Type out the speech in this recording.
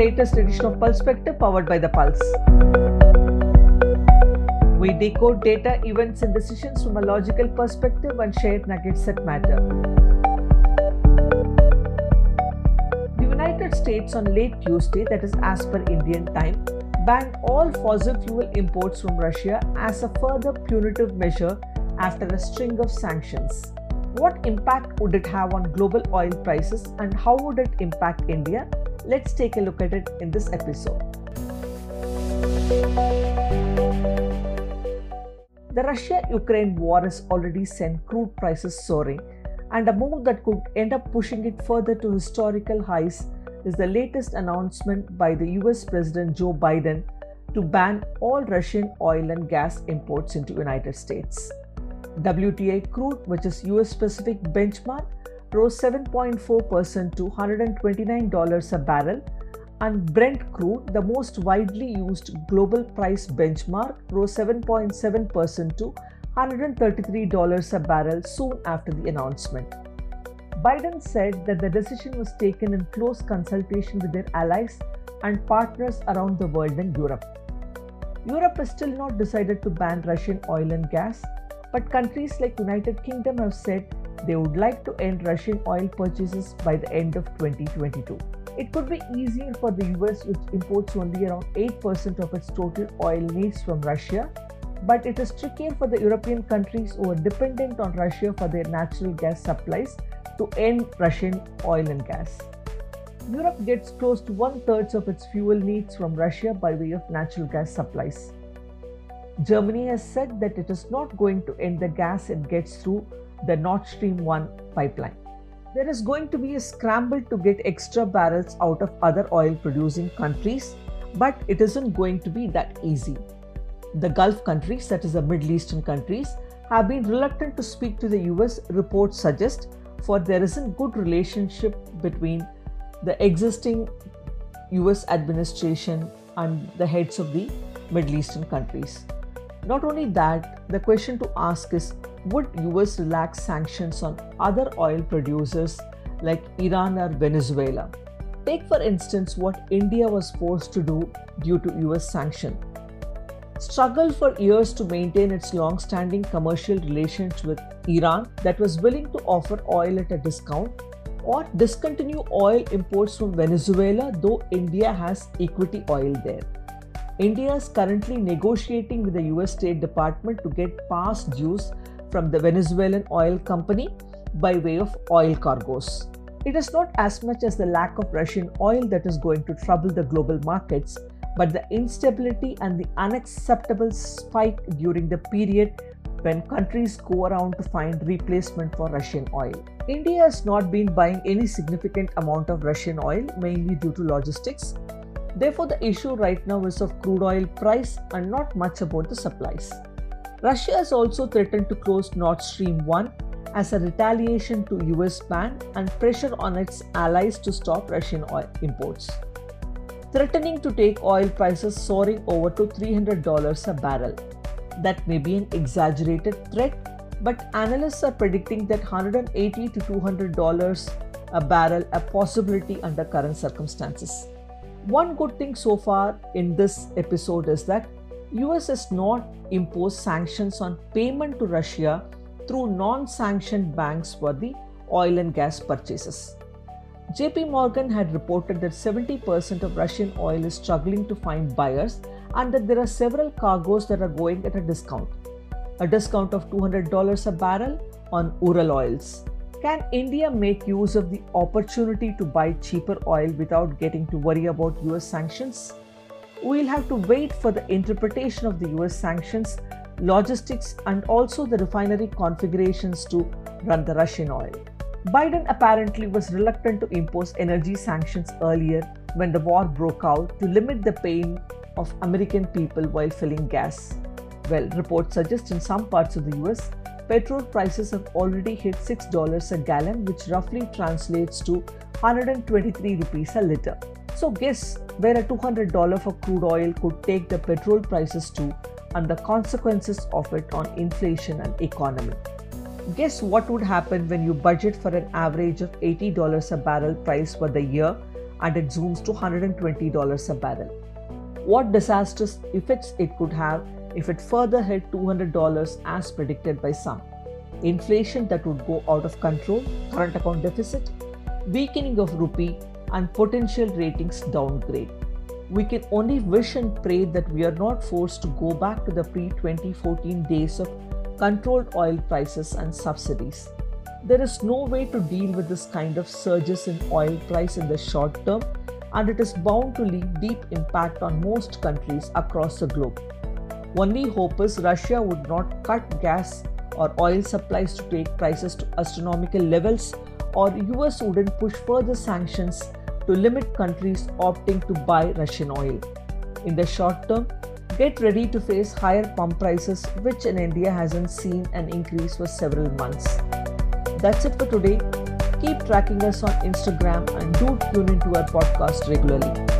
latest edition of Perspective powered by The Pulse. We decode data, events, and decisions from a logical perspective and share nuggets that matter. The United States on late Tuesday, that is as per Indian time, banned all fossil fuel imports from Russia as a further punitive measure after a string of sanctions. What impact would it have on global oil prices and how would it impact India? Let's take a look at it in this episode. The Russia Ukraine war has already sent crude prices soaring, and a move that could end up pushing it further to historical highs is the latest announcement by the US President Joe Biden to ban all Russian oil and gas imports into United States. WTI crude, which is US specific benchmark, rose 7.4% to $129 a barrel, and Brent crude, the most widely used global price benchmark, rose 7.7% to $133 a barrel soon after the announcement. Biden said that the decision was taken in close consultation with their allies and partners around the world and Europe. Europe has still not decided to ban Russian oil and gas, but countries like United Kingdom have said they would like to end Russian oil purchases by the end of 2022. It could be easier for the US, which imports only around 8% of its total oil needs from Russia, but it is trickier for the European countries who are dependent on Russia for their natural gas supplies to end Russian oil and gas. Europe gets close to one third of its fuel needs from Russia by way of natural gas supplies. Germany has said that it is not going to end the gas it gets through the Nord Stream 1 pipeline. There is going to be a scramble to get extra barrels out of other oil producing countries, but it isn't going to be that easy. The Gulf countries, that is the Middle Eastern countries, have been reluctant to speak to the US, reports suggest, for there isn't good relationship between the existing US administration and the heads of the Middle Eastern countries. Not only that, the question to ask is would US relax sanctions on other oil producers like Iran or Venezuela? Take for instance what India was forced to do due to US sanction. Struggled for years to maintain its long-standing commercial relations with Iran that was willing to offer oil at a discount or discontinue oil imports from Venezuela though India has equity oil there. India is currently negotiating with the US State Department to get past dues from the Venezuelan oil company by way of oil cargoes. It is not as much as the lack of Russian oil that is going to trouble the global markets, but the instability and the unacceptable spike during the period when countries go around to find replacement for Russian oil. India has not been buying any significant amount of Russian oil, mainly due to logistics, Therefore, the issue right now is of crude oil price and not much about the supplies. Russia has also threatened to close Nord Stream 1 as a retaliation to US ban and pressure on its allies to stop Russian oil imports. Threatening to take oil prices soaring over to $300 a barrel. That may be an exaggerated threat, but analysts are predicting that $180 to $200 a barrel a possibility under current circumstances. One good thing so far in this episode is that US has not imposed sanctions on payment to Russia through non-sanctioned banks for the oil and gas purchases. JP Morgan had reported that 70% of Russian oil is struggling to find buyers and that there are several cargoes that are going at a discount. A discount of $200 a barrel on Ural oils. Can India make use of the opportunity to buy cheaper oil without getting to worry about US sanctions? We'll have to wait for the interpretation of the US sanctions, logistics, and also the refinery configurations to run the Russian oil. Biden apparently was reluctant to impose energy sanctions earlier when the war broke out to limit the pain of American people while filling gas. Well, reports suggest in some parts of the US petrol prices have already hit $6 a gallon, which roughly translates to 123 rupees a liter. So guess where a $200 for crude oil could take the petrol prices to and the consequences of it on inflation and economy. Guess what would happen when you budget for an average of $80 a barrel price for the year and it zooms to $120 a barrel. What disastrous effects it could have if it further hit $200 as predicted by some. Inflation that would go out of control, current account deficit, weakening of rupee, and potential ratings downgrade. We can only wish and pray that we are not forced to go back to the pre 2014 days of controlled oil prices and subsidies. There is no way to deal with this kind of surges in oil price in the short term, and it is bound to leave deep impact on most countries across the globe. Only hope is Russia would not cut gas or oil supplies to take prices to astronomical levels, or US wouldn't push further sanctions to limit countries opting to buy Russian oil. In the short term, get ready to face higher pump prices, which in India hasn't seen an increase for several months. That's it for today. Keep tracking us on Instagram and do tune into our podcast regularly.